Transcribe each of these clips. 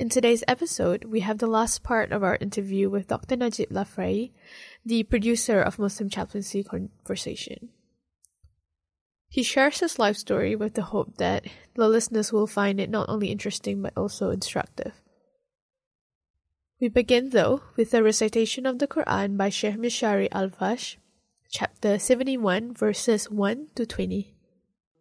In today's episode, we have the last part of our interview with Dr. Najib Lafraie, the producer of Muslim Chaplaincy Conversation. He shares his life story with the hope that the listeners will find it not only interesting but also instructive. We begin, though, with a recitation of the Quran by Sheikh Mishari Al chapter 71, verses 1 to 20.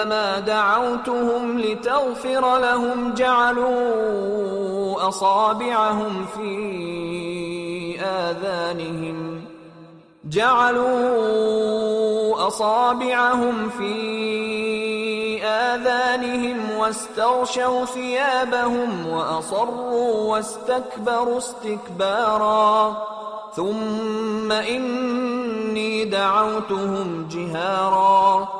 كلما دعوتهم لتغفر لهم جعلوا أصابعهم في آذانهم. جعلوا أصابعهم في آذانهم واستغشوا ثيابهم وأصروا واستكبروا استكبارا. ثم إني دعوتهم جهارا.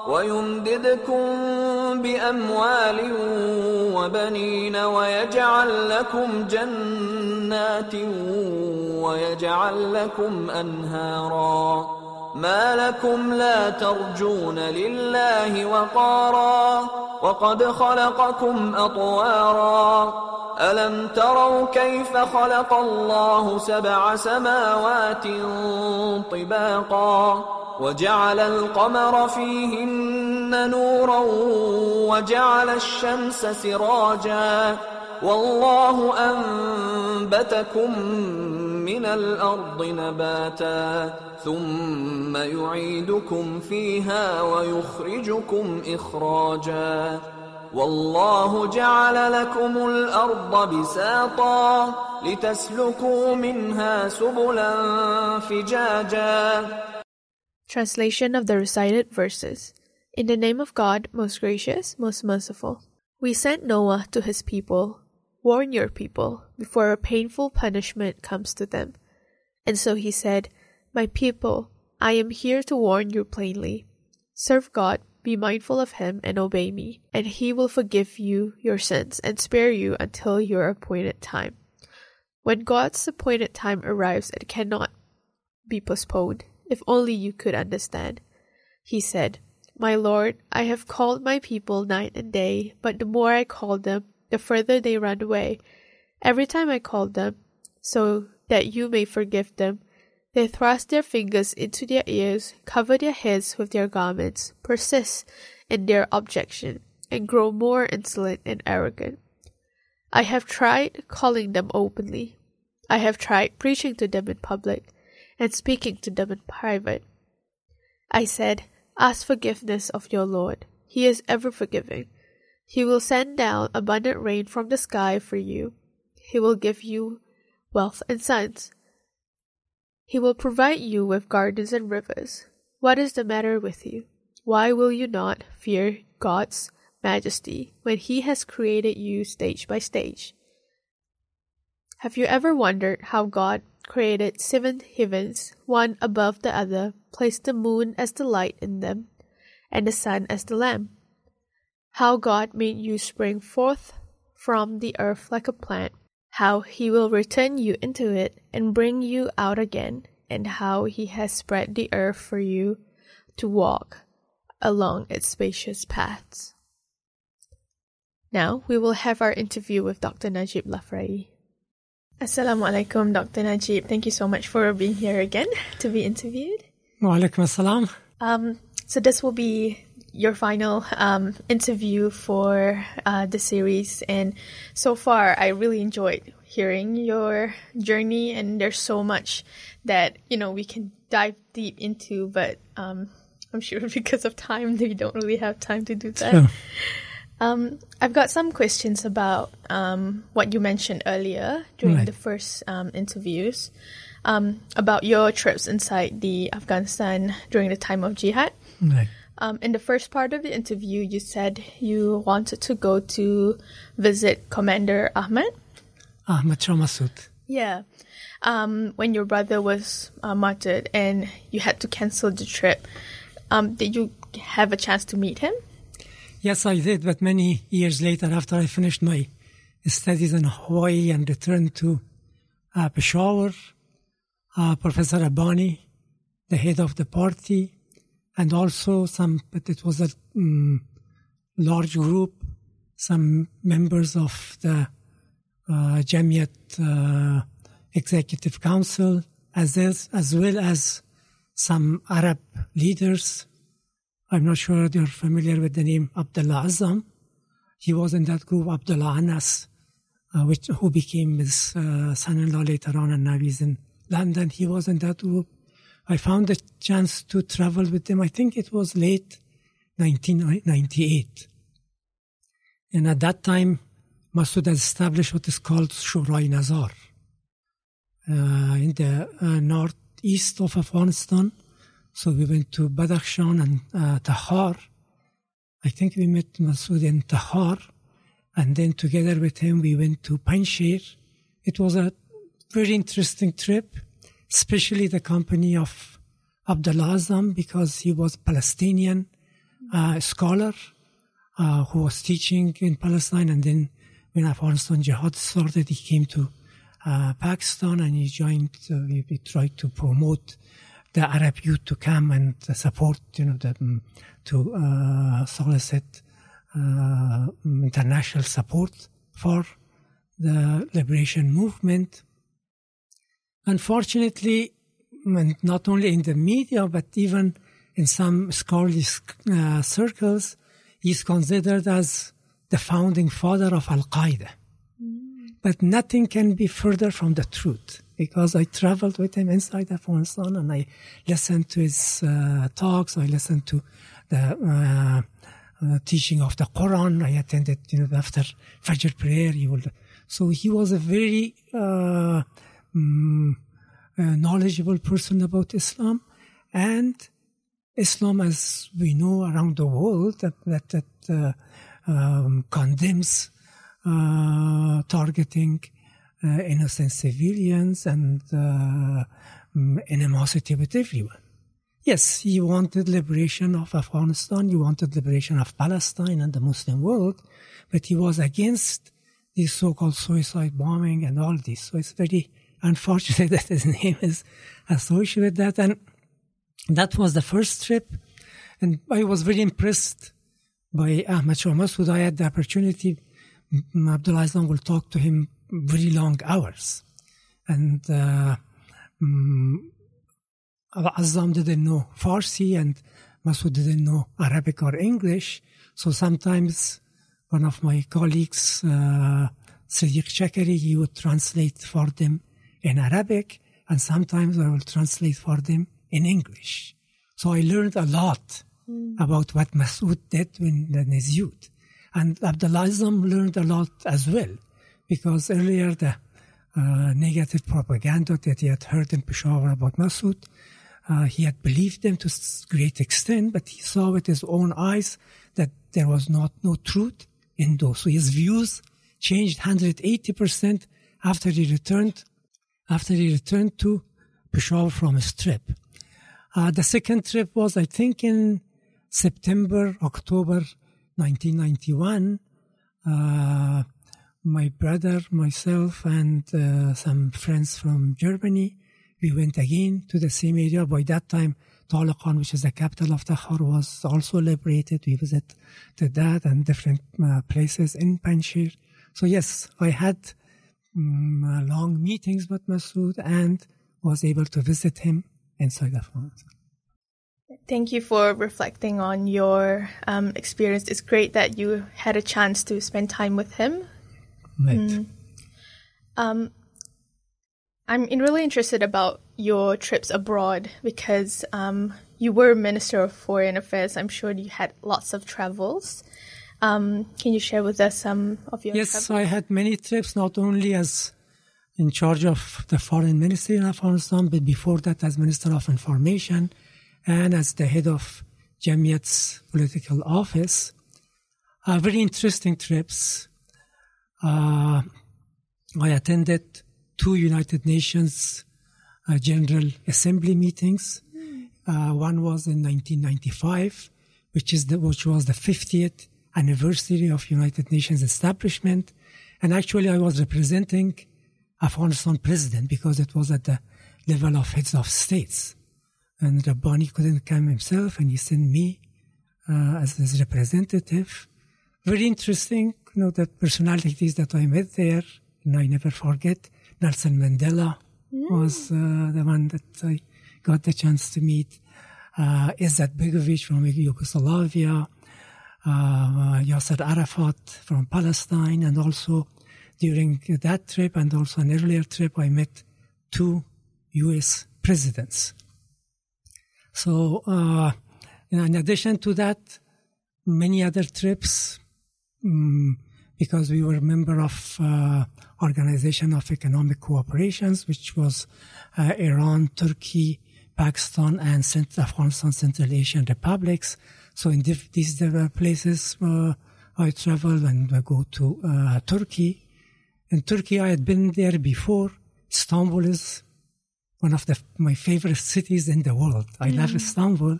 ويمددكم بأموال وبنين ويجعل لكم جنات ويجعل لكم انهارا ما لكم لا ترجون لله وقارا وقد خلقكم أطوارا. ألم تروا كيف خلق الله سبع سماوات طباقا وجعل القمر فيهن نورا وجعل الشمس سراجا. والله أنبتكم من الأرض نباتا ثم يعيدكم فيها ويخرجكم اخراجا والله جعل لكم الأرض بساطا لتسلكوا منها سبلا فجاجا Translation of the recited verses. In the name of God, most gracious, most merciful. We sent Noah to his people. Warn your people before a painful punishment comes to them. And so he said, My people, I am here to warn you plainly. Serve God, be mindful of Him, and obey me, and He will forgive you your sins and spare you until your appointed time. When God's appointed time arrives, it cannot be postponed. If only you could understand. He said, My Lord, I have called my people night and day, but the more I call them, the further they run away. Every time I call them, so that you may forgive them, they thrust their fingers into their ears, cover their heads with their garments, persist in their objection, and grow more insolent and arrogant. I have tried calling them openly. I have tried preaching to them in public, and speaking to them in private. I said, Ask forgiveness of your Lord. He is ever forgiving. He will send down abundant rain from the sky for you. He will give you wealth and sons. He will provide you with gardens and rivers. What is the matter with you? Why will you not fear God's majesty when He has created you stage by stage? Have you ever wondered how God created seven heavens, one above the other, placed the moon as the light in them, and the sun as the lamp? How God made you spring forth from the earth like a plant, how He will return you into it and bring you out again, and how He has spread the earth for you to walk along its spacious paths. Now we will have our interview with Dr. Najib Lafraie. Assalamu alaikum, Dr. Najib. Thank you so much for being here again to be interviewed. Wa alaikum assalam. Um, so this will be your final um, interview for uh, the series, and so far I really enjoyed hearing your journey. And there's so much that you know we can dive deep into, but um, I'm sure because of time, we don't really have time to do that. Sure. Um, I've got some questions about um, what you mentioned earlier during Right. the first um, interviews um, about your trips inside the Afghanistan during the time of jihad. Right. Um, in the first part of the interview, you said you wanted to go to visit Commander Ahmed. Ahmad Shah Yeah. Um, when your brother was uh, martyred and you had to cancel the trip, um, did you have a chance to meet him? Yes, I did, but many years later, after I finished my studies in Hawaii and returned to uh, Peshawar, uh, Professor Rabbani, the head of the party, and also some, but it was a mm, large group, some members of the uh, Jamiat uh, Executive Council, as, as well as some Arab leaders. I'm not sure you're familiar with the name Abdullah Azam. He was in that group, Abdullah Anas, uh, which, who became his uh, son-in-law later on, and now he's in London. He was in that group. I found a chance to travel with them. I think it was late 1998. And at that time, Masood had established what is called Shurai Nazar uh, in the uh, northeast of Afghanistan. So we went to Badakhshan and uh, Takhar. I think we met Masood in Takhar. And then together with him, we went to Panjshir. It was a very interesting trip, especially the company of Abdullah Azam because he was Palestinian uh, scholar uh, who was teaching in Palestine. And then when Afghanistan Jihad started, he came to uh, Pakistan and he joined, we, we tried to promote the Arab youth to come and support, you know, the, to uh, solicit uh, international support for the liberation movement. Unfortunately, and not only in the media, but even in some scholarly uh, circles, he's considered as the founding father of Al Qaeda. But nothing can be further from the truth because I traveled with him inside Afghanistan and I listened to his uh, talks. I listened to the uh, uh, teaching of the Quran. I attended, you know, after Fajr prayer. He would, so he was a very uh, knowledgeable person about Islam, and Islam, as we know around the world, that that, that uh, um, condemns uh, targeting uh, innocent civilians and mm, animosity with everyone. Yes, he wanted liberation of Afghanistan, he wanted liberation of Palestine and the Muslim world, but he was against the so-called suicide bombing and all this. So it's very unfortunate that his name is associated with that. And that was the first trip. And I was very impressed by Ahmad Shah Massoud. I had the opportunity, Abdullah Azam will talk to him very long hours. And uh, mm, Azam didn't know Farsi and Masood didn't know Arabic or English. So sometimes one of my colleagues, uh, Sadiq Chakari, he would translate for them in Arabic. and sometimes I will translate for them in English. So I learned a lot about what Masood did when in his youth. And Abdullah Azam learned a lot as well, because earlier the uh, negative propaganda that he had heard in Peshawar about Masood, uh, he had believed them to s- great extent, but he saw with his own eyes that there was not no truth in those. So his views changed 180% after he returned after he returned to Peshawar from his trip. Uh, the second trip was, I think, in September, October 1991. Uh, my brother, myself, and uh, some friends from Germany, we went again to the same area. By that time, Taloqan, which is the capital of Takhar, was also liberated. We visited that and different uh, places in Panjshir. So yes, I had um, long meetings with Masood and was able to visit him inside Afghanistan. Thank you for reflecting on your um, experience. It's great that you had a chance to spend time with him. Right. Um, I'm really interested about your trips abroad because um, you were Minister of Foreign Affairs. I'm sure you had lots of travels. Um, can you share with us some of your Yes, travels? I had many trips, not only as in charge of the foreign ministry in Afghanistan, but before that as Minister of Information and as the head of Jamiat's political office. Uh, very interesting trips. Uh, I attended two United Nations uh, General Assembly meetings. Uh, one was in 1995, which is the, which was the 50th anniversary of United Nations establishment, and actually I was representing Afghanistan president because it was at the level of heads of states, and Rabbani couldn't come himself, and he sent me uh, as his representative. Very interesting, you know, the personalities that I met there, and I never forget. Nelson Mandela was uh, the one that I got the chance to meet. Uh, Izetbegovic from Yugoslavia, Yasser Arafat from Palestine, and also during that trip and also an earlier trip, I met two U.S. presidents. So, uh, in addition to that, many other trips, um, because we were a member of uh, Organization of Economic Cooperations, which was uh, Iran, Turkey, Pakistan, and Central Afghanistan, Central Asian republics. So in diff- these places, I travel and I go to uh, Turkey. In Turkey, I had been there before. Istanbul is one of the, my favorite cities in the world. I love Istanbul.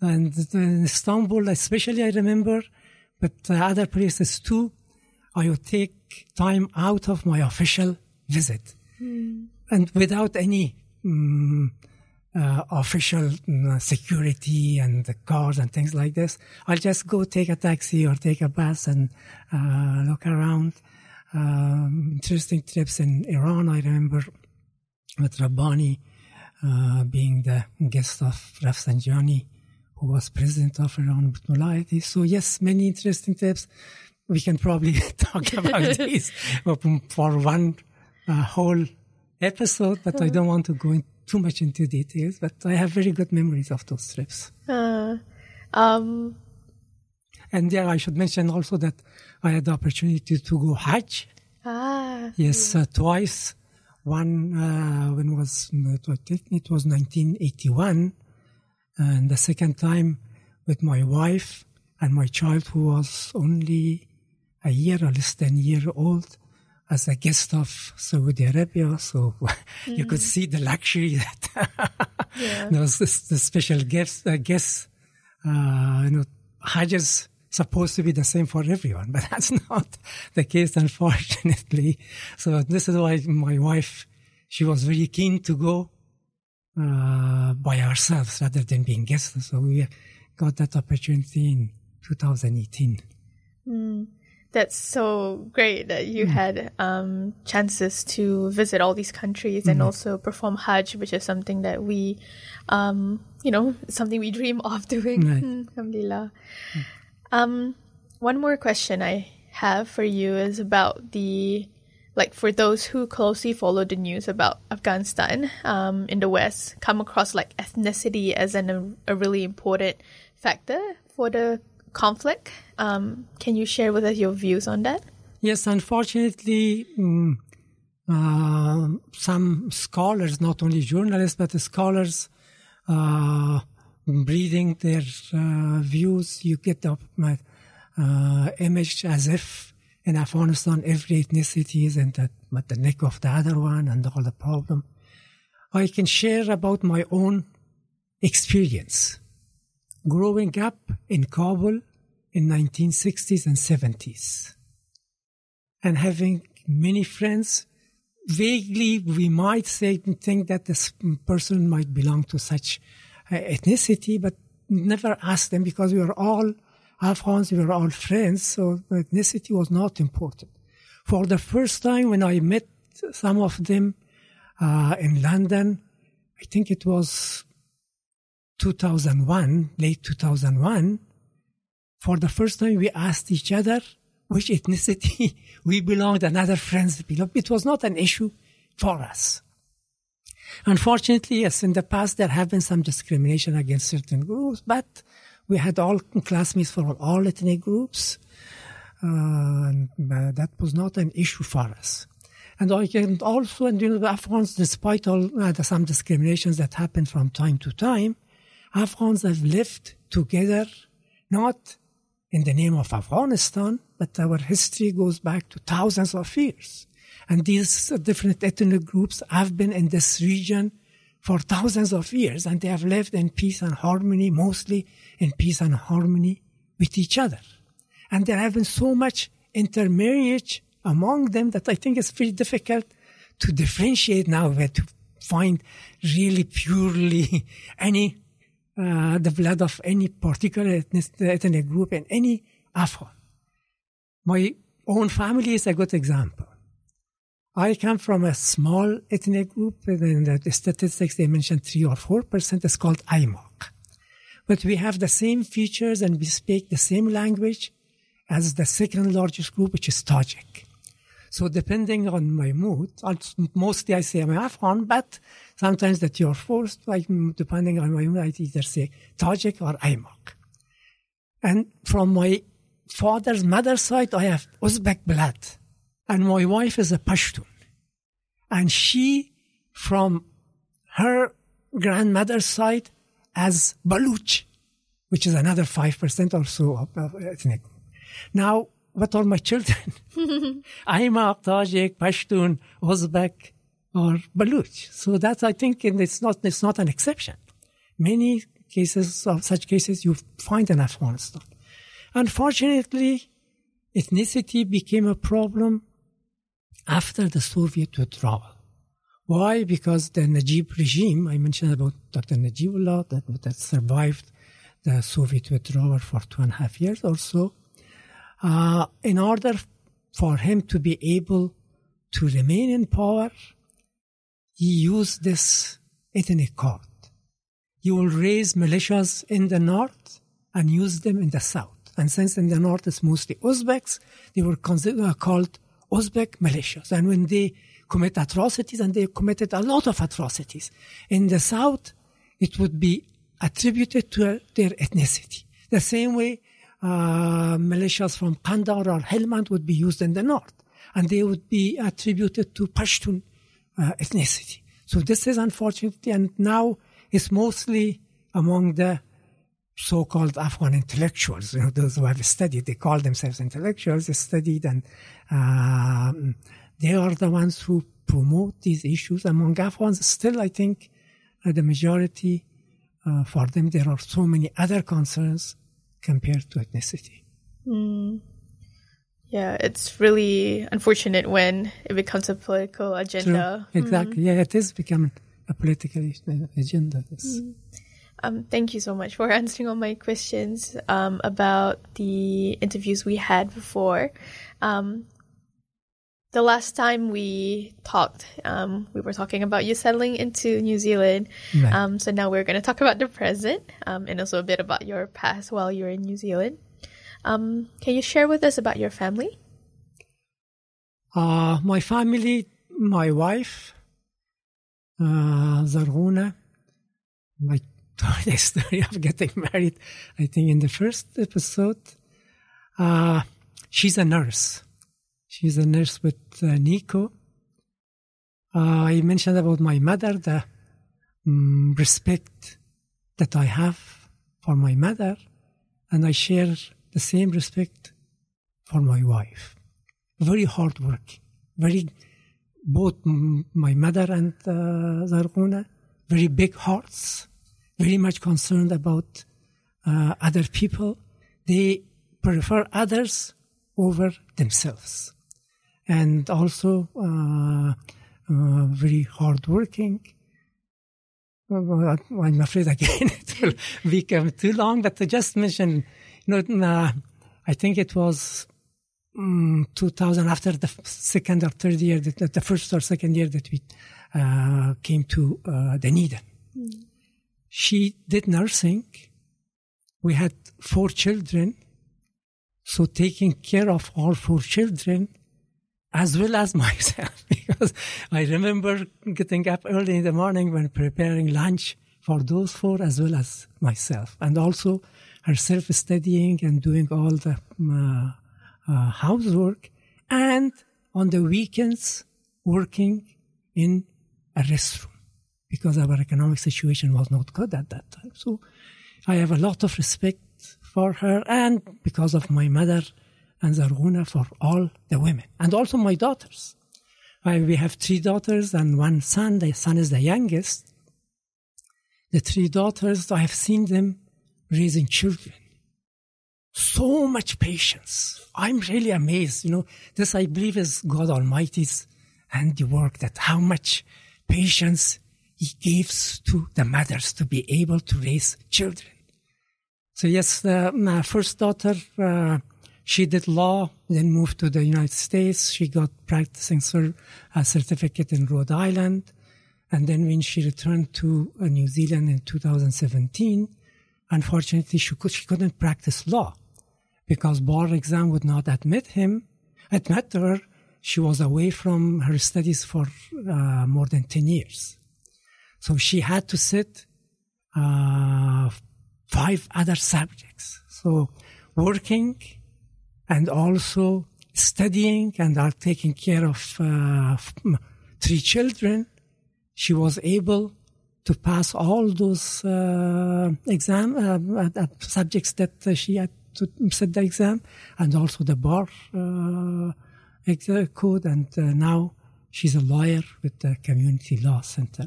And in Istanbul, especially, I remember, but other places too, I would take time out of my official visit. And without any mm, uh, official mm, security and the cars and things like this, I'll just go take a taxi or take a bus and uh, look around. Um, interesting trips in Iran, I remember with Rabbani uh, being the guest of Rafsanjani, who was president of Iran Mulayati. So yes, many interesting trips. We can probably talk about these for one uh, whole episode, but I don't want to go in too much into details. But I have very good memories of those trips. Uh, um, And yeah, I should mention also that I had the opportunity to go Hajj. ah, Yes, uh, twice. One uh, when was I think it was 1981, and the second time with my wife and my child, who was only a year or less than a year old, as a guest of Saudi Arabia. So you could see the luxury that those the special gifts, uh, guests. Uh, you know, Hajj is supposed to be the same for everyone, but that's not the case, unfortunately. So this is why my wife, she was very keen to go uh, by ourselves rather than being guests. So we got that opportunity in 2018. That's so great that you had um, chances to visit all these countries and also perform Hajj, which is something that we, um, you know, something we dream of doing. Right. Mm, Alhamdulillah. Um, one more question I have for you is about the like for those who closely follow the news about Afghanistan um, in the West, come across like ethnicity as an, a really important factor for the conflict. Um, can you share with us your views on that? Yes, unfortunately, mm, uh, some scholars, not only journalists, but scholars, uh, breathing their uh, views, you get the uh, image as if in Afghanistan every ethnicity is in the, at the neck of the other one and all the problem. I can share about my own experience. Growing up in Kabul in 1960s and 70s and having many friends vaguely we might say think that this person might belong to such uh, ethnicity, but never ask them because we were all Afghans, we were all friends, so ethnicity was not important. For the first time, when I met some of them uh, in London, I think it was 2001, late 2001. For the first time, we asked each other which ethnicity we belonged and other friends belonged. It was not an issue for us. Unfortunately, yes, in the past there have been some discrimination against certain groups, but we had all classmates from all ethnic groups. Uh, and, uh, that was not an issue for us. And also, and you know, the Afghans, despite all uh, some discriminations that happen from time to time, Afghans have lived together, not in the name of Afghanistan, but our history goes back to thousands of years. And these different ethnic groups have been in this region for thousands of years, and they have lived in peace and harmony, mostly in peace and harmony with each other. And there have been so much intermarriage among them that I think it's very difficult to differentiate now, where to find really purely any uh, the blood of any particular ethnic group in any Afghan. My own family is a good example. I come from a small ethnic group. In the statistics, they mentioned three or four percent. It's called Aimaq. But we have the same features and we speak the same language as the second largest group, which is Tajik. So depending on my mood, mostly I say I'm Afghan, but sometimes that you're forced, like, depending on my mood, I either say Tajik or Aimaq. And from my father's mother's side, I have Uzbek blood. And my wife is a Pashtun. And she, from her grandmother's side, as Baluch, which is another 5% or so of uh, ethnic. Now, what are my children? Aimaq, Tajik, Pashtun, Uzbek, or Baluch. So that's, I think, it's not, it's not an exception. Many cases of such cases you find in Afghanistan. Unfortunately, ethnicity became a problem after the Soviet withdrawal. Why? Because the Najib regime, I mentioned about Dr. Najibullah, that, that survived the Soviet withdrawal for two and a half years or so, uh, in order for him to be able to remain in power, he used this ethnic code. He will raise militias in the north and use them in the south. And since in the north it's mostly Uzbeks, they were considered, uh, called Uzbek militias. And when they commit atrocities, and they committed a lot of atrocities, in the south, it would be attributed to their ethnicity. The same way militias from Kandahar or Helmand would be used in the north, and they would be attributed to Pashtun uh, ethnicity. So this is unfortunately, and now it's mostly among the so-called Afghan intellectuals, you know, those who have studied, they call themselves intellectuals, they studied, and um, they are the ones who promote these issues among Afghans. Still, I think uh, the majority, uh, for them, there are so many other concerns compared to ethnicity. Mm. Yeah, it's really unfortunate when it becomes a political agenda. True. Exactly. Mm. Yeah, it is becoming a political agenda. Yes. Mm. Um, thank you so much for answering all my questions um, about the interviews we had before. Um, the last time we talked, um, we were talking about you settling into New Zealand. Right. Um, so now we're going to talk about the present um, and also a bit about your past while you're in New Zealand. Um, can you share with us about your family? Uh, my family, my wife, uh, Zarghuna, my the story of getting married, I think in the first episode. Uh, she's a nurse. She's a nurse with uh, Nico. Uh, I mentioned about my mother, the um, respect that I have for my mother, and I share the same respect for my wife. Very hard work, very both my mother and uh, very big hearts very much concerned about uh, other people. They prefer others over themselves. And also uh, uh, very hardworking. Uh, I'm afraid again it will become too long, but to just mention, you know, uh, I think it was um, 2000 after the second or third year, the, the first or second year that we uh, came to Dunedin. Mm she did nursing. We had four children. So taking care of all four children as well as myself, because I remember getting up early in the morning when preparing lunch for those four as well as myself. And also herself studying and doing all the uh, uh, housework and on the weekends working in a restroom because our economic situation was not good at that time. So I have a lot of respect for her and because of my mother and Zarghuna for all the women and also my daughters. I, we have three daughters and one son. The son is the youngest. The three daughters, I have seen them raising children. So much patience. I'm really amazed. You know, this I believe is God Almighty's handiwork that how much patience he gives to the mothers to be able to raise children. So yes, uh, my first daughter, uh, she did law, then moved to the United States. She got practicing cert- a certificate in Rhode Island. And then when she returned to uh, New Zealand in 2017, unfortunately, she, could, she couldn't practice law because bar exam would not admit him, admit her. She was away from her studies for uh, more than 10 years. So she had to sit uh, five other subjects. So working and also studying and are taking care of uh, three children. She was able to pass all those uh, exam uh, uh subjects that uh, she had to set the exam, and also the bar uh, code. And now she's a lawyer with the Community Law Center.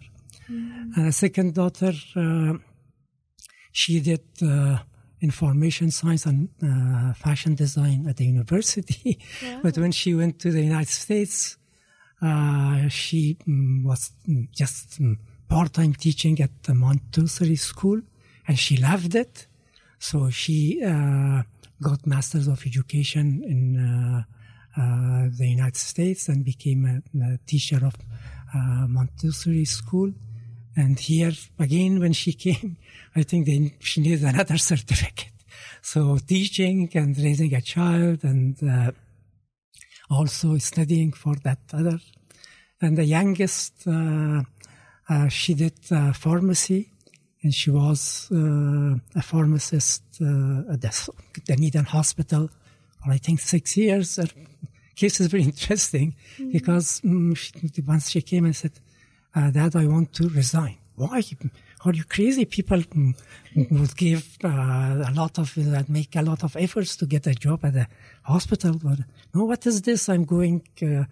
Mm. And a second daughter, uh, she did uh, information science and uh, fashion design at the university. but when she went to the United States, uh, she um, was mm, just um, part-time teaching at the Montessori school, and she loved it. So she uh, got Masters of Education in uh, the United States and became a, a teacher of Montessori school. And here again, when she came, I think they, she needed another certificate. So teaching and raising a child and uh, also studying for that other. And the youngest, uh, uh, she did uh, pharmacy and she was uh, a pharmacist uh, at the Dunedin Hospital for I think six years. Her case is very interesting mm-hmm. because um, she, once she came and said, uh, that I want to resign. Why? Are you crazy? People would give uh, a lot of, uh, make a lot of efforts to get a job at the hospital. But no, what is this? I'm going uh,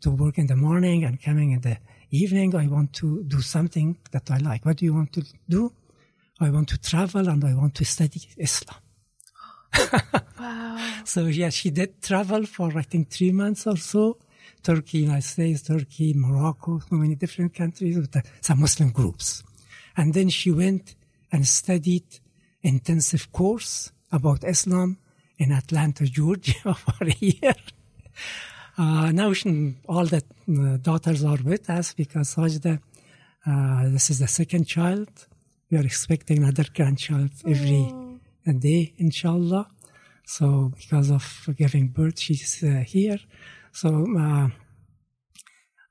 to work in the morning and coming in the evening. I want to do something that I like. What do you want to do? I want to travel and I want to study Islam. wow. So yeah, she did travel for I think three months or so Turkey, United States, Turkey, Morocco, so many different countries with some Muslim groups. And then she went and studied intensive course about Islam in Atlanta, Georgia for a year. Uh, now she, all the uh, daughters are with us because Sajda, uh, this is the second child. We are expecting another grandchild every oh. day, inshallah. So because of giving birth, she's uh, here. So uh,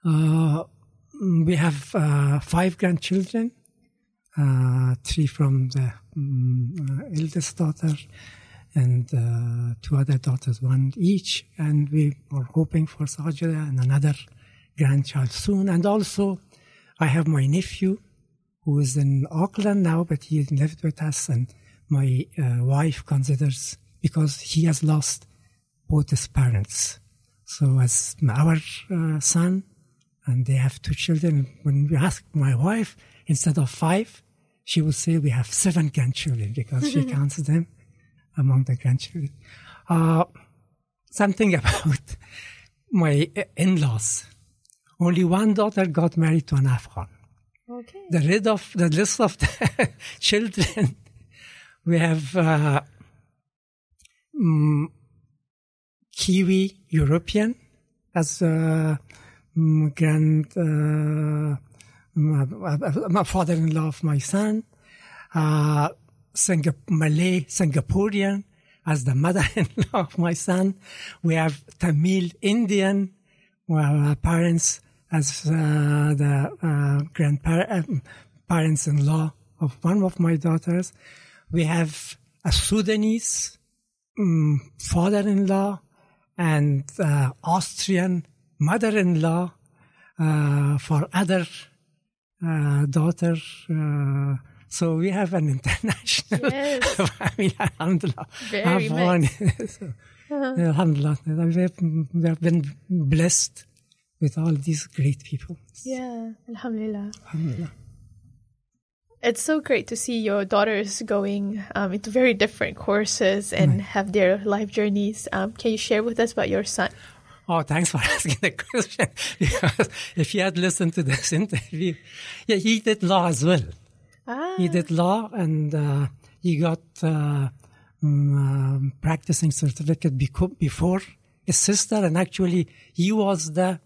uh, we have uh, five grandchildren, three from the um, eldest daughter, and uh, two other daughters, one each. And we are hoping for Sajida and another grandchild soon. And also, I have my nephew who is in Auckland now, but he lived with us. And my uh, wife considers because he has lost both his parents. So as our uh, son, and they have two children. When we ask my wife, instead of five, she would say we have seven grandchildren because she counts them among the grandchildren. Uh, something about my in-laws. Only one daughter got married to an Afghan. Okay. The of the list of the children, we have uh, mm, Kiwi European as a mm, grand uh, my, father-in-law of my son, uh, Singap- Malay Singaporean as the mother-in-law of my son. We have Tamil Indian, uh, parents as uh, the uh, grandparents-in-law of one of my daughters. We have a Sudanese um, father-in-law and uh, Austrian mother-in-law uh, for other uh, daughter. Uh, so we have an international Yes. family. Alhamdulillah. Very Afghan. so, Alhamdulillah. We have, we have been blessed with all these great people. Yeah. Alhamdulillah. Alhamdulillah. It's so great to see your daughters going um, into very different courses and have their life journeys. Um, can you share with us about your son? Oh, thanks for asking the question. Because if you had listened to this interview, yeah, he did law as well. Ah, He did law and uh, he got uh, mm, um, practicing certificate beco- before his sister, and actually he was the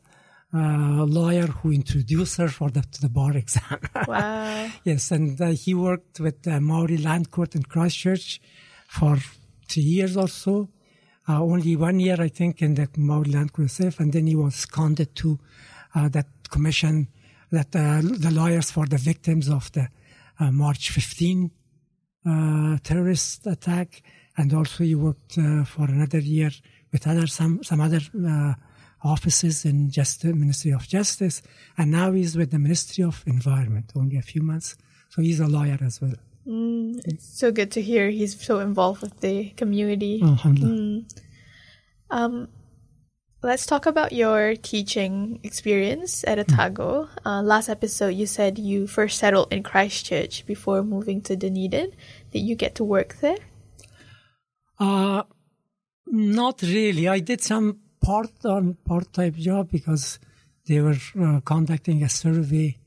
uh, lawyer who introduced her for the to the bar exam. wow. yes, and uh, he worked with the Maori Land Court in Christchurch for three years or so. Uh, only one year, I think, in the Maori Land Court itself, and then he was seconded to uh, that commission, that uh, the lawyers for the victims of the uh, March 15 uh, terrorist attack, and also he worked uh, for another year with other some some other uh, offices in just the Ministry of Justice, and now he's with the Ministry of Environment. Only a few months, so he's a lawyer as well. It's so good to hear he's so involved with the community. Alhamdulillah. Um, let's talk about your teaching experience at Otago. Uh, last episode, you said you first settled in Christchurch before moving to Dunedin. Did you get to work there? Uh, not really. I did some part on part time job because they were uh, conducting a survey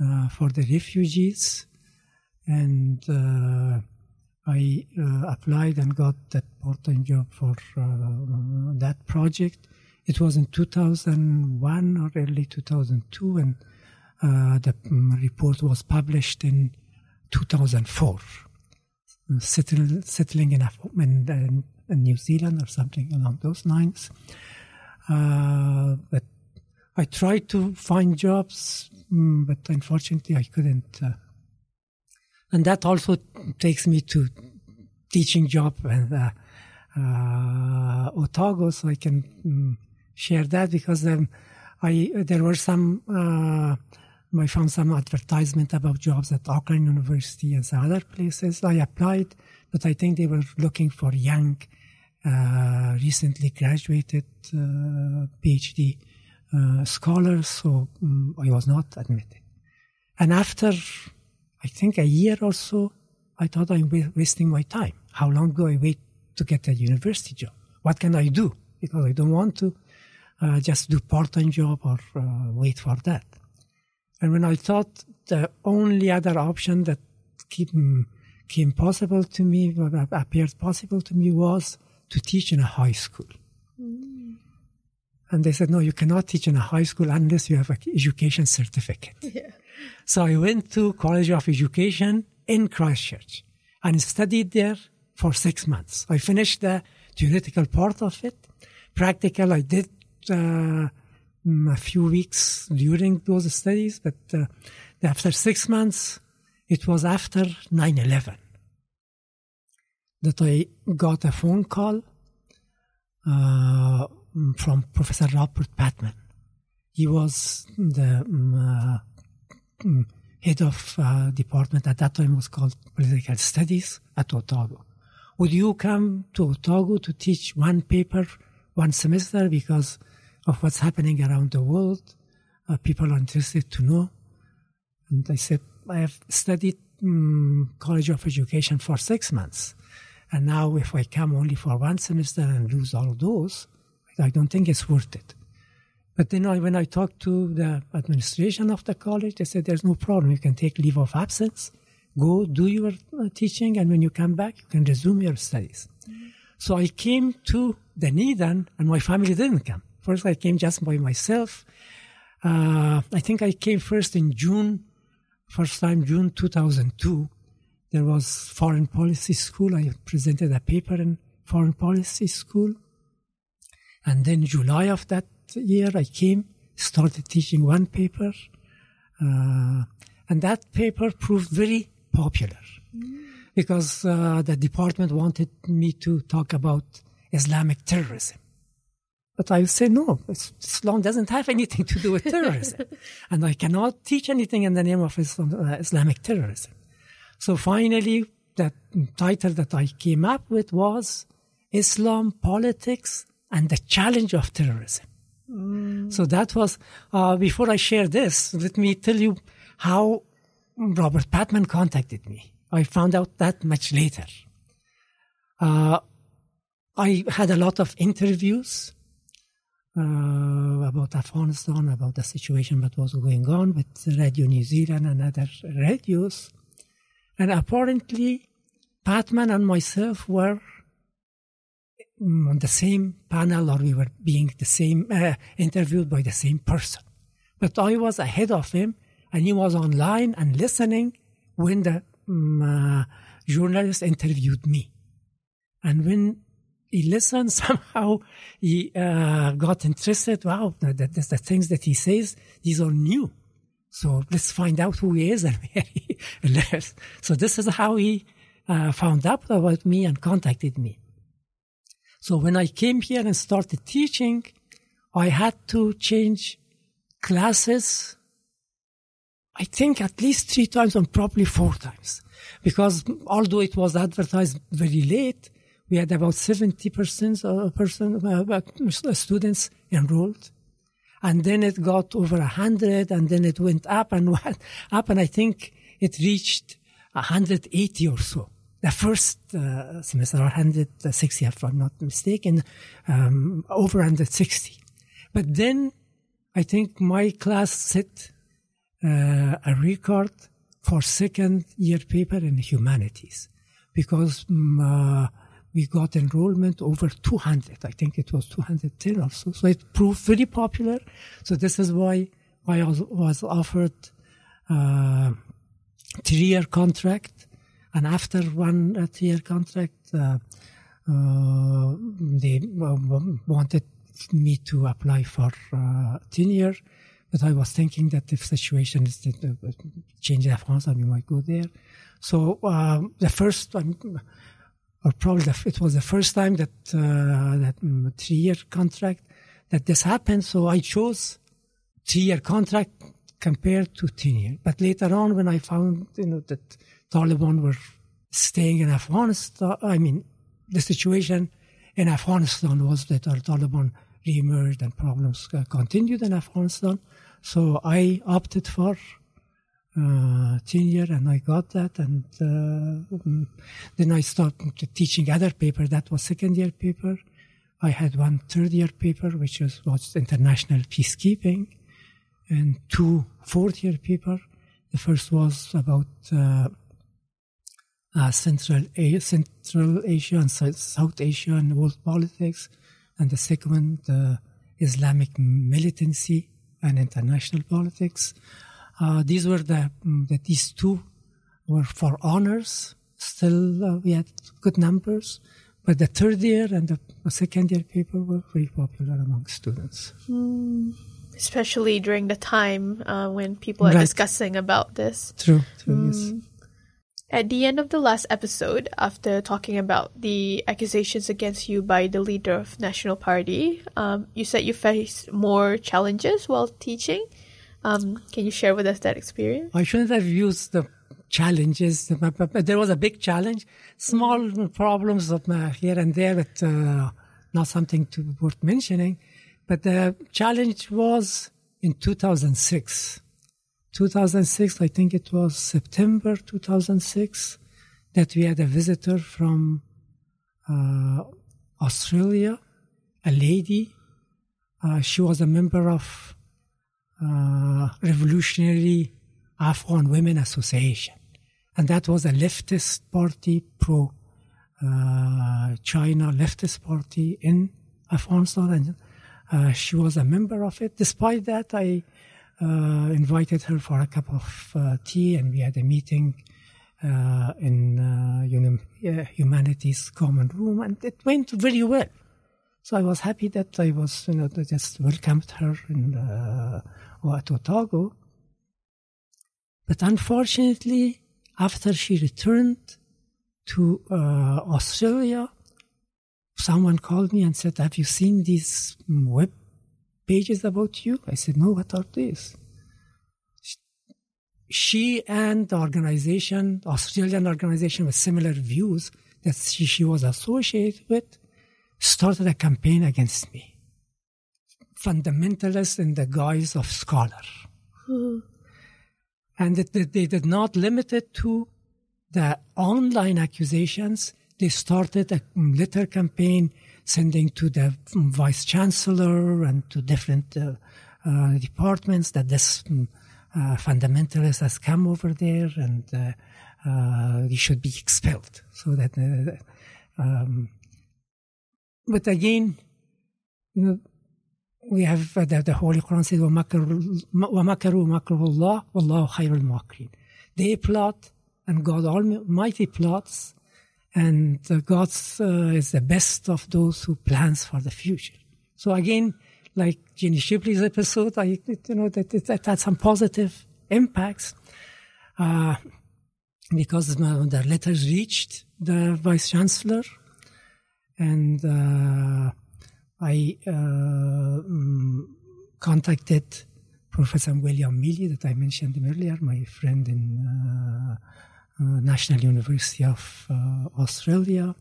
uh, for the refugees, and uh, I uh, applied and got that part time job for uh, that project. It was in 2001 or early 2002, and the mm, report was published in 2004 settle, settling in, in New Zealand or something along those lines. Uh, but I tried to find jobs, mm, but unfortunately I couldn't. Uh, and that also takes me to teaching job and uh, uh, Otago, so I can mm, share that because um, I there were some. I found some advertisement about jobs at Auckland University and some other places. I applied, but I think they were looking for young, uh, recently graduated uh, PhD uh, scholars, so um, I was not admitted. And after, I think a year or so, I thought I'm wa- wasting my time. How long do I wait to get a university job? What can I do? Because I don't want to uh, just do part-time job or uh, wait for that. And when I thought the only other option that came, came possible to me, or appeared possible to me, was to teach in a high school. And they said, no, you cannot teach in a high school unless you have an education certificate. So I went to College of Education in Christchurch and studied there for six months. I finished the theoretical part of it. Practical, I did uh, mm, a few weeks during those studies, but uh, after six months, it was after 9 11 that I got a phone call uh, from Professor Robert Patman. He was the um, uh, head of uh, department at that time was called political studies at Otago. Would you come to Otago to teach one paper one semester because of what's happening around the world? Uh, people are interested to know. And I said, I have studied um, College of Education for six months. And now, if I come only for one semester and lose all those, I don't think it's worth it. But then I, when I talked to the administration of the college, they said, there's no problem. You can take leave of absence, go do your uh, teaching, and when you come back, you can resume your studies. Mm-hmm. So I came to Dunedin, and my family didn't come. First, I came just by myself. Uh, I think I came first in June, first time June 2002. There was foreign policy school. I presented a paper in foreign policy school. And then July of that year, I came, started teaching one paper. Uh, and that paper proved very popular mm. because uh, the department wanted me to talk about Islamic terrorism. But I say, no, Islam doesn't have anything to do with terrorism. and I cannot teach anything in the name of Islam, uh, Islamic terrorism. So finally, the title that I came up with was Islam, Politics, and the Challenge of Terrorism. Mm. So that was, uh, before I share this, let me tell you how Robert Patman contacted me. I found out that much later. Uh, I had a lot of interviews uh, about Afghanistan, about the situation that was going on with Radio New Zealand and other radios. And apparently, Patman and myself were on the same panel or we were being the same uh, interviewed by the same person. But I was ahead of him and he was online and listening when the um, uh, journalist interviewed me. And when he listened, somehow he uh, got interested. Wow, the, the, the, things that he says, these are new. So let's find out who he is and where he lives. So this is how he uh, found out about me and contacted me. So when I came here and started teaching, I had to change classes I think at least three times and probably four times. Because although it was advertised very late, we had about 70% of person, uh, students enrolled. And then it got over 100 and then it went up and went up. And I think it reached 180 or so. The first uh, semester, 160, if I'm not mistaken, um, over 160. But then I think my class set uh, a record for second year paper in humanities because um, uh, we got enrollment over 200. I think it was 210 or so. So it proved very popular. So this is why I was, offered uh, three-year contract. And after one uh, three-year contract, uh, uh they wanted me to apply for uh, 10 year. But I was thinking that if situation is uh, changing in France, and we might go there. So um, the first, um, or probably the, it was the first time that uh, that um, three-year contract that this happened. So I chose three-year contract compared to ten-year. But later on, when I found you know that Taliban were staying in Afghanistan, I mean the situation in Afghanistan was that our Taliban reemerged and problems uh, continued in Afghanistan. So I opted for uh, tenure and I got that. And uh, mm, then I started teaching other paper. That was second year paper. I had one third year paper, which was, was international peacekeeping, and two fourth year paper. The first was about uh, uh, Central, A- Central Asia and South Asia and world politics, and the second the Islamic militancy and international politics. Uh, these were the, mm, the, these two were for honors. Still, uh, we had good numbers, But the third year and the second year paper were very popular among students. Especially during the time uh, when people are Right. discussing about this. True, true, yes. At the end of the last episode, after talking about the accusations against you by the leader of National Party, um, you said you faced more challenges while teaching. Um, can you share with us that experience? I shouldn't have used the challenges, there was a big challenge. Small problems uh, here and there, but uh, not something to worth mentioning. But the challenge was in 2006. 2006, I think it was September 2006, that we had a visitor from uh, Australia, a lady. Uh, she was a member of uh, Revolutionary Afghan Women Association. And that was a leftist party, pro uh, China leftist party in Afghanistan. And uh, she was a member of it. Despite that, I uh, invited her for a cup of uh, tea and we had a meeting in uh, Humanities Common Room and it went very well. So I was happy that I was, you know, just welcomed her in uh, at Otago. But unfortunately, after she returned to uh, Australia, someone called me and said, "Have you seen these web pages about you?" I said, "No. What are these?" She and the organization, Australian organization with similar views that she, she was associated with, started a campaign against me. Fundamentalists in the guise of scholar. And it, they- did not limit it to the online accusations. They started a letter campaign sending to the vice chancellor and to different uh, uh, departments that this mm, uh, fundamentalist has come over there and uh, uh, he should be expelled. So that, uh, um, but again, you know, we have uh, the, the Holy Quran says, وَمَكَرُوا وَمَكَرُوا مَكْرُ اللَّهِ وَاللَّهُ خَيْرُ الْمَاكِرِينَ They plot, and God Almighty plots, and uh, God uh, is the best of those who plans for the future. So again, like Jenny Shipley's episode, I, you know, that, that, that had some positive impacts. Uh, because uh, the letters reached the vice chancellor, and uh, I uh, mm, contacted Professor William Maley that I mentioned earlier, my friend in uh, National University of Australia,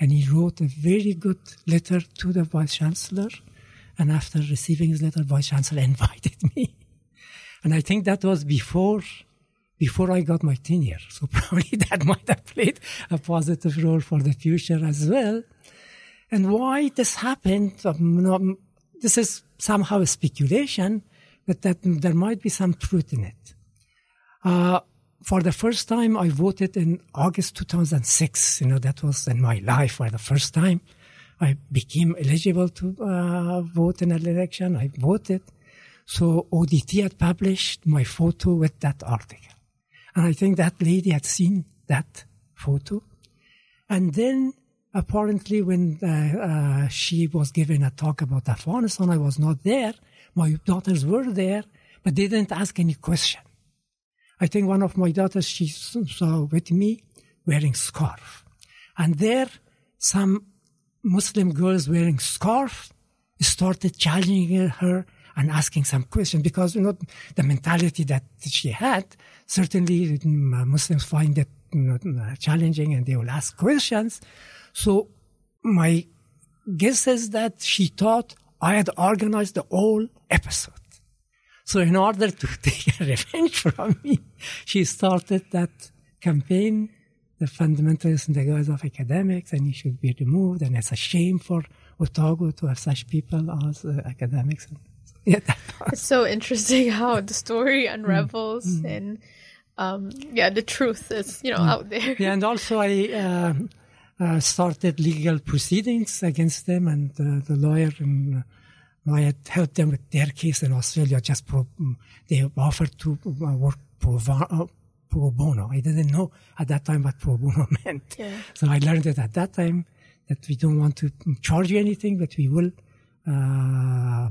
and he wrote a very good letter to the vice chancellor. And after receiving his letter, vice chancellor invited me, and I think that was before before I got my tenure. So probably that might have played a positive role for the future as well. And why this happened, um, this is somehow a speculation, but that there might be some truth in it. Uh, for the first time, I voted in August 2006. You know, that was in my life for the first time. I became eligible to uh, vote in an election. I voted. So ODT had published my photo with that article. And I think that lady had seen that photo. And then apparently when uh, uh, she was giving a talk about Afghanistan, I was not there. My daughters were there, but they didn't ask any question. I think one of my daughters, she saw with me wearing scarf. And there, some Muslim girls wearing scarf started challenging her and asking some questions because, you know, the mentality that she had, certainly mm, Muslims find it you know, challenging and they will ask questions. So my guess is that she thought I had organized the whole episode. So in order to take revenge from me, she started that campaign, the fundamentalists in the guise of academics, and he should be removed, and it's a shame for Otago to have such people as uh, academics. And, yeah, It's so interesting how the story unravels and um, yeah, the truth is, you know, out there. yeah, and also I um uh, started legal proceedings against them, and uh, the lawyer and uh, I had helped them with their case in Australia. Just pro, mm, they offered to uh, work pro, uh, pro bono. I didn't know at that time what pro bono meant, Yeah. so I learned it at that time. that we don't want to charge you anything, but we will uh,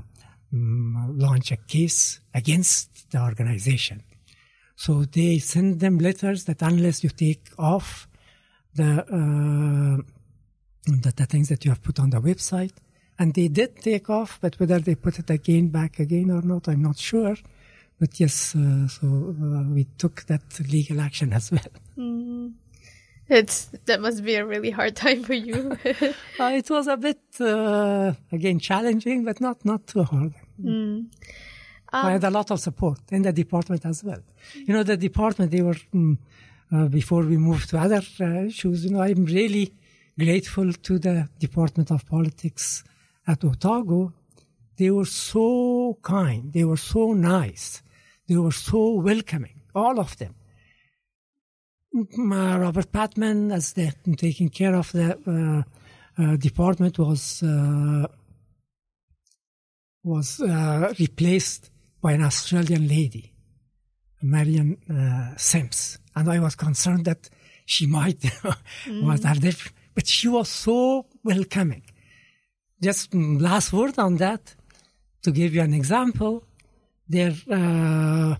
mm, launch a case against the organization. So they send them letters that unless you take off the, uh, the, the things that you have put on the website, and they did take off, but whether they put it again back again or not, I'm not sure. But yes, uh, so uh, we took that legal action as well. Mm. It's that must be a really hard time for you. Uh, it was a bit uh, again challenging, but not not too hard. Mm. I had a lot of support in the department as well. You know, the department they were mm, uh, before we move to other uh, issues. You know, I'm really grateful to the Department of Politics at Otago. They were so kind. They were so nice. They were so welcoming. All of them. Uh, Robert Patman, as the taking care of the uh, uh, department, was uh, was replaced by an Australian lady, Marian uh, Simms, and I was concerned that she might was are different, but she was so welcoming. Just mm, last word on that, to give you an example, their uh,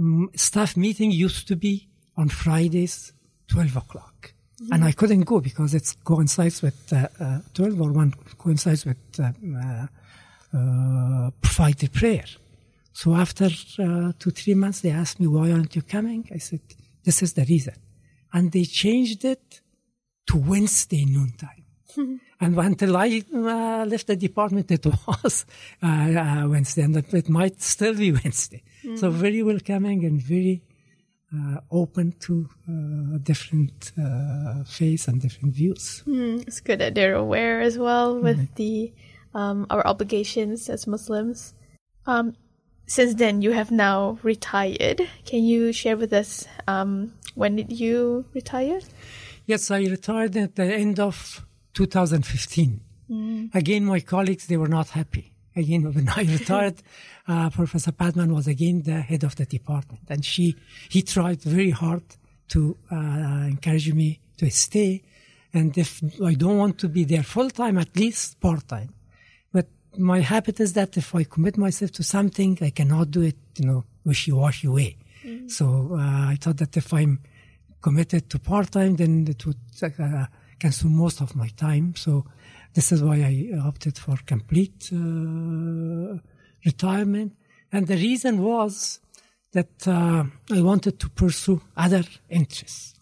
mm, staff meeting used to be on Fridays, 12 o'clock. And I couldn't go because it coincides with uh, uh, 12 or 1 coincides with uh, uh, uh, Friday prayer. So after uh, two, three months, they asked me, why aren't you coming? I said, this is the reason. And they changed it to Wednesday noontime. and until I uh, left the department, it was uh, uh, Wednesday, and it might still be Wednesday. So very welcoming and very uh, open to uh, different uh, faiths and different views. Mm, it's good that they're aware as well with the um, our obligations as Muslims. Um, since then, you have now retired. Can you share with us um, when did you retire? Yes, I retired at the end of 2015. Again, my colleagues, they were not happy. Again, when I retired, uh, Professor Patman was again the head of the department. And she, he tried very hard to uh, encourage me to stay. And if I don't want to be there full time, at least part time. My habit is that if I commit myself to something, I cannot do it, you know, wishy-washy way. So uh, I thought that if I'm committed to part time, then it would uh, consume most of my time. So this is why I opted for complete uh, retirement. And the reason was that uh, I wanted to pursue other interests.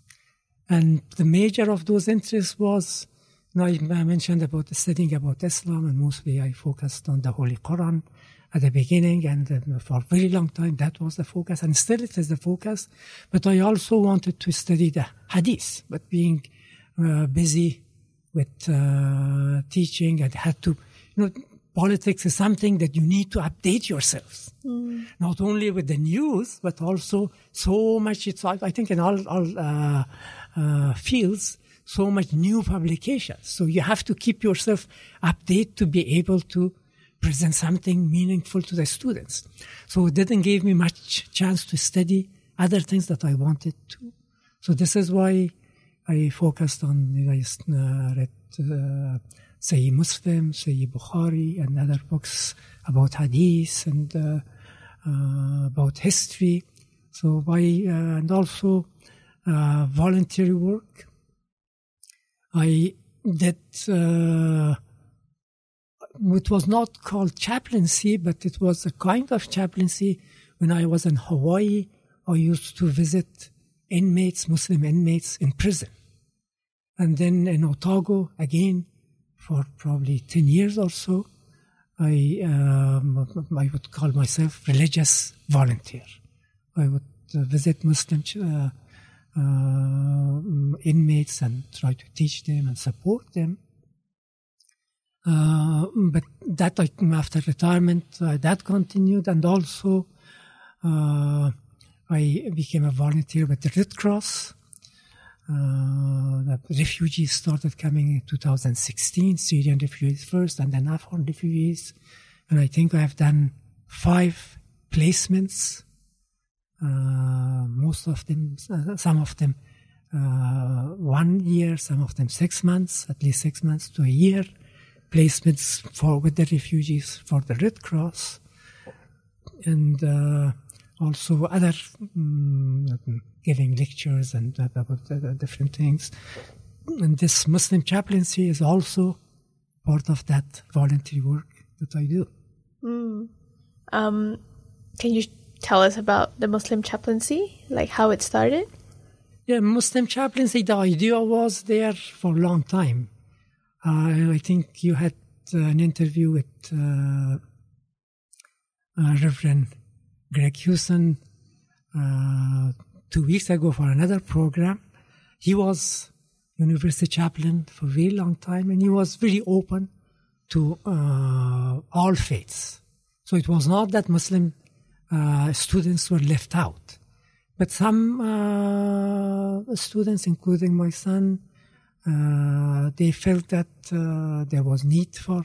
And the major of those interests was, know, I I mentioned about studying about Islam, and mostly I focused on the Holy Quran at the beginning, and uh, for a very long time that was the focus, and still it is the focus. But I also wanted to study the Hadith, but being uh, busy with uh, teaching and had to, you know, politics is something that you need to update yourselves, not only with the news, but also so much. It's I I think in all all uh, uh, fields, so much new publications. So you have to keep yourself updated to be able to present something meaningful to the students. So it didn't give me much chance to study other things that I wanted to. So this is why I focused on, I uh, read uh, Sahih Muslim, Sahih Bukhari, and other books about hadith and uh, uh, about history. So by, uh, and also uh, voluntary work. I did, uh, it was not called chaplaincy, but it was a kind of chaplaincy. When I was in Hawaii, I used to visit inmates, Muslim inmates in prison. And then in Otago, again, for probably 10 years or so, I, um, I would call myself religious volunteer. I would uh, visit Muslim uh, uh, inmates and try to teach them and support them. Uh, but that I, after retirement, uh, that continued, and also uh, I became a volunteer with the Red Cross. Uh, the refugees started coming in 2016, Syrian refugees first, and then Afghan refugees. And I think I have done five placements. Uh, most of them, uh, some of them uh, one year, some of them six months, at least six months to a year, placements for with the refugees for the Red Cross, and also other um, giving lectures and about different things. And this Muslim chaplaincy is also part of that voluntary work that I do. Mm. Um, can you tell us about the Muslim chaplaincy, like how it started? Yeah, Muslim chaplaincy, the idea was there for a long time. Uh, I think you had uh, an interview with uh, uh Reverend Greg Houston uh, two weeks ago for another program. He was university chaplain for a very long time, and he was very open to uh, all faiths. So it was not that Muslim students were left out. But some uh, students, including my son, uh, they felt that uh, there was need for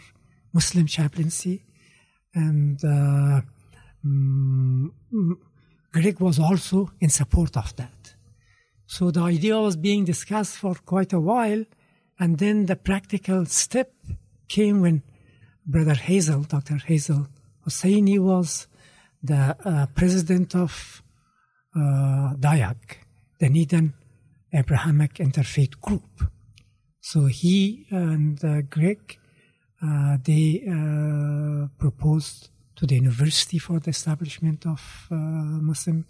Muslim chaplaincy, and mm, Greg was also in support of that. So the idea was being discussed for quite a while, and then the practical step came when Brother Hazel, Dr. Hazel Hosseini, was the uh, president of uh, the Dunedin Abrahamic Interfaith Group. So he and uh, Greg, uh, they uh, proposed to the university for the establishment of uh, Muslim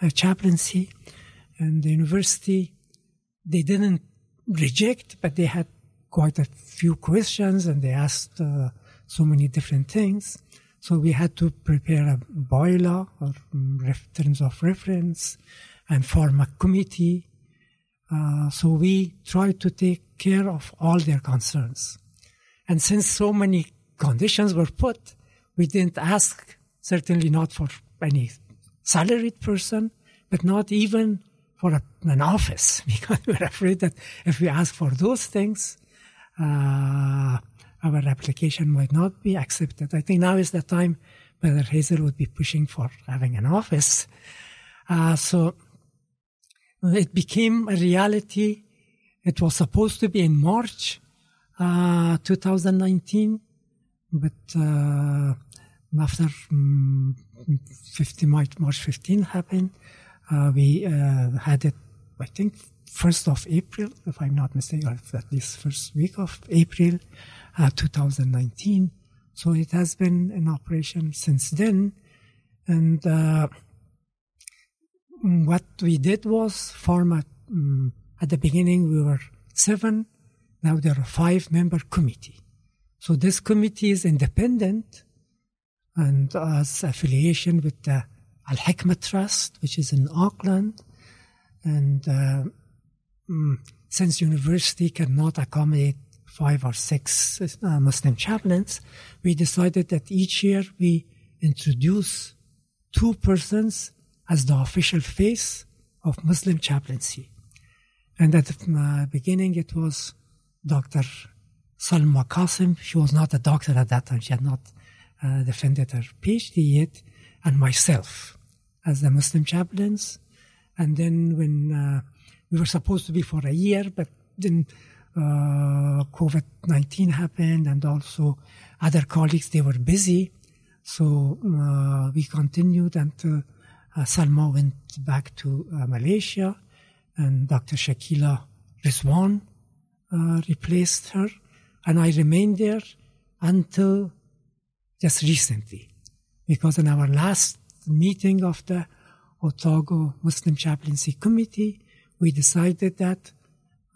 uh, chaplaincy, and the university they didn't reject, but they had quite a few questions, and they asked so many different things. So we had to prepare a boiler or terms of reference and form a committee. Uh, so we tried to take care of all their concerns. And since so many conditions were put, we didn't ask, certainly not for any salaried person, but not even for a, an office, because we were afraid that if we ask for those things, uh, our application might not be accepted. I think now is the time whether Hazel would be pushing for having an office. Uh, so it became a reality. It was supposed to be in March uh, 2019, but uh, after um, 15 March, March 15 happened, uh, we uh, had it, I think, 1st of April, if I'm not mistaken, or at least first week of April uh, 2019. So it has been in operation since then. And uh, what we did was form a, um, at the beginning we were seven, now there are five member committee. So this committee is independent and has affiliation with the Al Hikmah Trust, which is in Auckland. And uh, mm, since university cannot accommodate five or six uh, Muslim chaplains, we decided that each year we introduce two persons as the official face of Muslim chaplaincy. And at the uh, beginning, it was Dr. Salma Qasim. She was not a doctor at that time. She had not uh, defended her PhD yet. And myself as the Muslim chaplains. And then when uh, we were supposed to be for a year, but then uh, COVID 19 happened, and also other colleagues, they were busy. So uh, we continued until uh, Salma went back to uh, Malaysia, and Dr. Shakila Rizwan uh, replaced her. And I remained there until just recently, because in our last meeting of the Otago Muslim Chaplaincy Committee, we decided that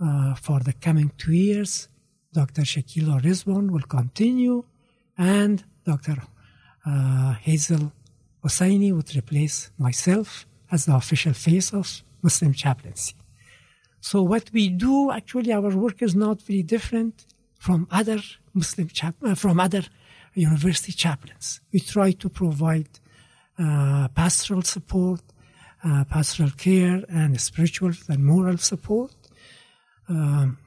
uh, for the coming two years, Dr. Shakila Rizwan will continue, and Dr. Uh, Hazel Hosseini would replace myself as the official face of Muslim chaplaincy. So what we do, actually, our work is not very different from other Muslim chap- uh, from other university chaplains. We try to provide uh, pastoral support, uh, pastoral care, and spiritual and moral support um,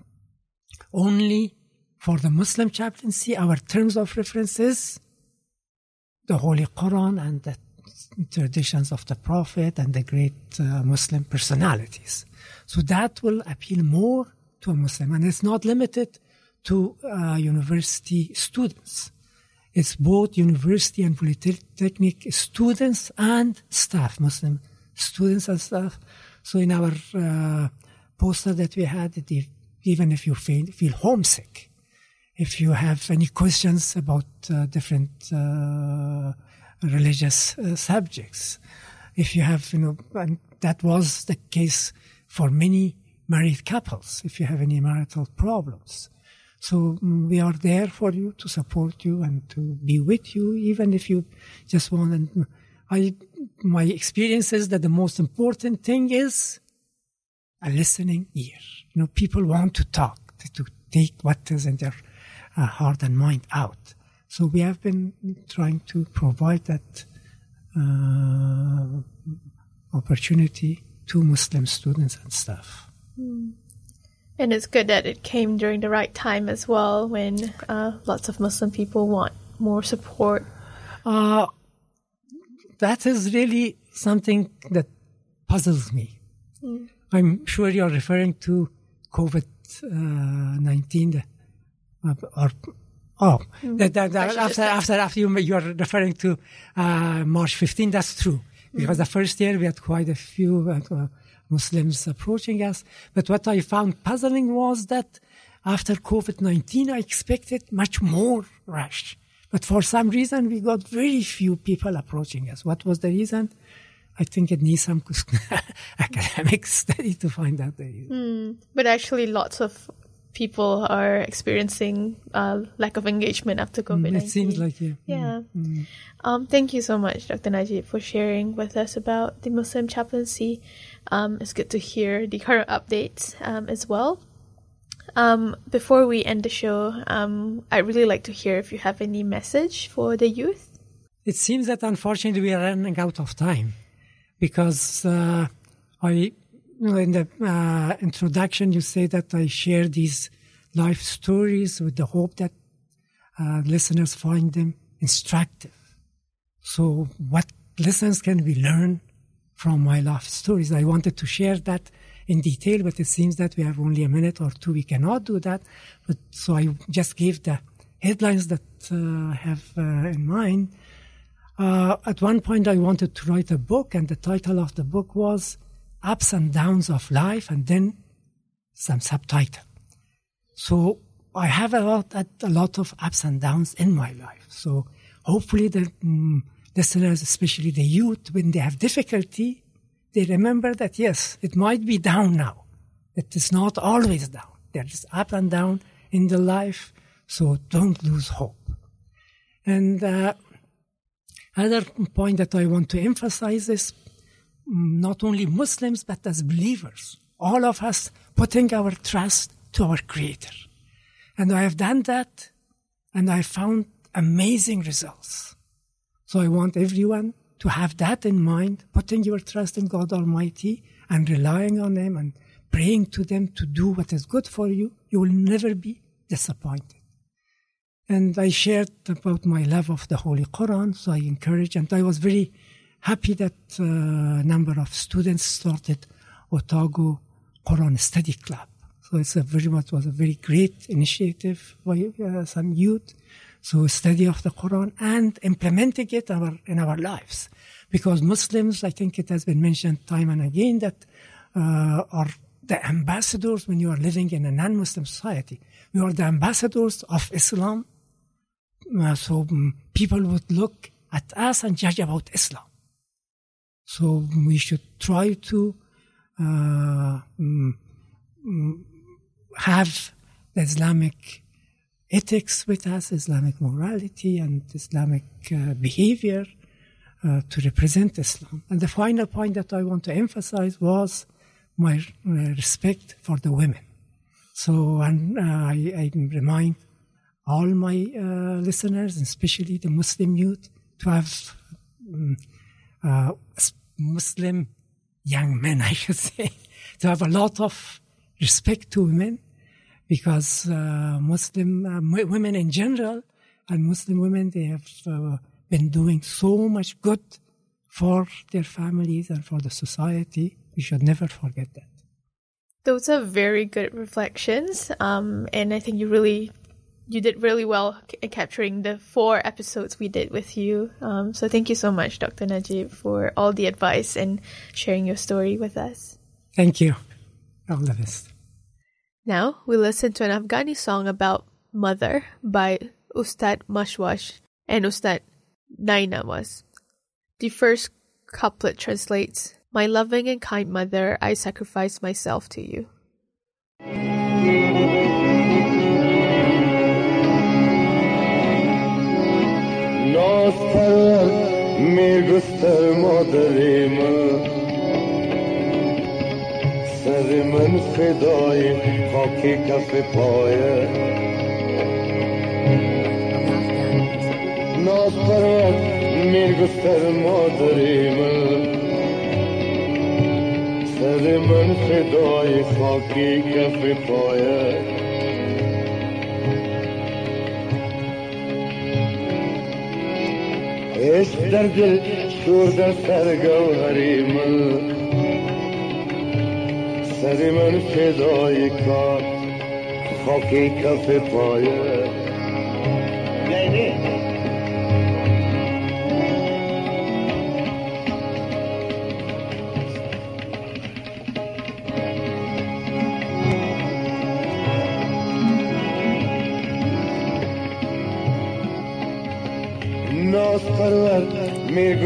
only for the Muslim chaplaincy, our terms of reference is the Holy Quran and the traditions of the Prophet and the great uh, Muslim personalities. So that will appeal more to a Muslim. And it's not limited to uh, university students. It's both university and polytechnic students and staff, Muslim students and staff. So in our uh, poster that we had, even if you feel, feel homesick, if you have any questions about uh, different uh, religious uh, subjects, if you have, you know, and that was the case for many married couples, if you have any marital problems. So mm, we are there for you to support you and to be with you, even if you just want. And I, my experience is that the most important thing is a listening ear. You know, people want to talk, to take what is in their uh, heart and mind out. So we have been trying to provide that uh, opportunity to Muslim students and staff. Mm. And it's good that it came during the right time as well, when uh, lots of Muslim people want more support. Uh, that is really something that puzzles me. Mm. I'm sure you're referring to COVID uh, 19 uh, or Oh, that, that, that after, after, after you, you're referring to uh, March 15, that's true. Because mm. the first year we had quite a few uh, Muslims approaching us. But what I found puzzling was that after COVID-19, I expected much more rush. But for some reason, we got very few people approaching us. What was the reason? I think it needs some academic study to find out the reason. Mm, but actually, lots of people are experiencing uh, lack of engagement after COVID. Mm, it seems like yeah. Yeah. Mm. Um, thank you so much, Dr. Najib, for sharing with us about the Muslim chaplaincy. Um, it's good to hear the current updates um, as well. Um, before we end the show, um, I'd really like to hear if you have any message for the youth. It seems that unfortunately we are running out of time because uh, I, in the uh, introduction, you say that I share these life stories with the hope that uh, listeners find them instructive. So, what lessons can we learn from my life stories? I wanted to share that in detail, but it seems that we have only a minute or two. We cannot do that. But so I just gave the headlines that uh, I have uh, in mind. Uh, at one point, I wanted to write a book, and the title of the book was Ups and Downs of Life, and then some subtitle. So I have a lot, a lot of ups and downs in my life. So hopefully the um, listeners, especially the youth, when they have difficulty, they remember that yes, it might be down now. It is not always down. There is up and down in the life. So don't lose hope. And uh, Another point that I want to emphasize is mm, not only Muslims, but as believers, all of us putting our trust to our Creator. And I have done that, and I found amazing results. So I want everyone to have that in mind, putting your trust in God Almighty and relying on Him and praying to them to do what is good for you. You will never be disappointed. And I shared about my love of the Holy Quran, so I encouraged, and I was very happy that a uh, number of students started Otago Quran Study Club. So it's a very much was a very great initiative by uh, some youth. So study of the Quran and implementing it our, in our lives. Because Muslims, I think it has been mentioned time and again that uh, are the ambassadors when you are living in a non-Muslim society. We are the ambassadors of Islam uh, so um, people would look at us and judge about Islam. So we should try to uh, um, have the Islamic ethics with us, Islamic morality and Islamic uh, behavior uh, to represent Islam. And the final point that I want to emphasize was my uh, respect for the women. So and, uh, I, I remind all my uh, listeners, especially the Muslim youth, to have um, Muslim young men, I should say, to have a lot of respect to women, because uh, Muslim uh, women in general and Muslim women they have uh, been doing so much good for their families and for the society. We should never forget that. Those are very good reflections, um, and I think you really you did really well c- capturing the four episodes we did with you. Um, so thank you so much, Dr. Najib, for all the advice and sharing your story with us. Thank you. All the best. Now we listen to an Afghani song about mother by Ustad Mahwash and Ustad Nainawaz. The first couplet translates, My loving and kind mother, I sacrifice myself to you. میگستر مادر من. سر من فدای خاک کف پایه ناصر میگستر مادر من. سر من فدای خاک کف پایه در دل شور در سرگوهری من سر من فدای کار خاکی کف پایه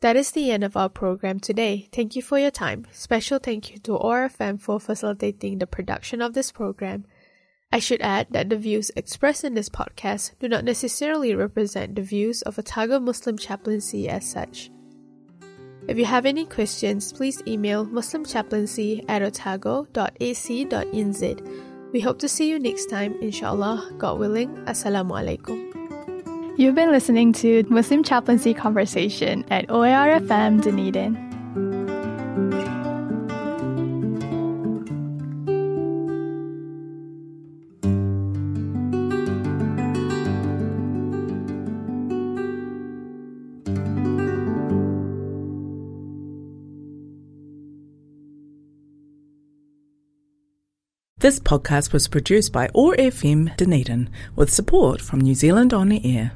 That is the end of our program today. Thank you for your time. Special thank you to OARFM for facilitating the production of this program. I should add that the views expressed in this podcast do not necessarily represent the views of Otago Muslim Chaplaincy as such. If you have any questions, please email muslimchaplaincy at otago.ac.nz. We hope to see you next time, inshallah, God willing. Assalamu alaikum. You've been listening to Muslim Chaplaincy Conversation at OARFM Dunedin. This podcast was produced by OAR FM Dunedin with support from New Zealand On Air.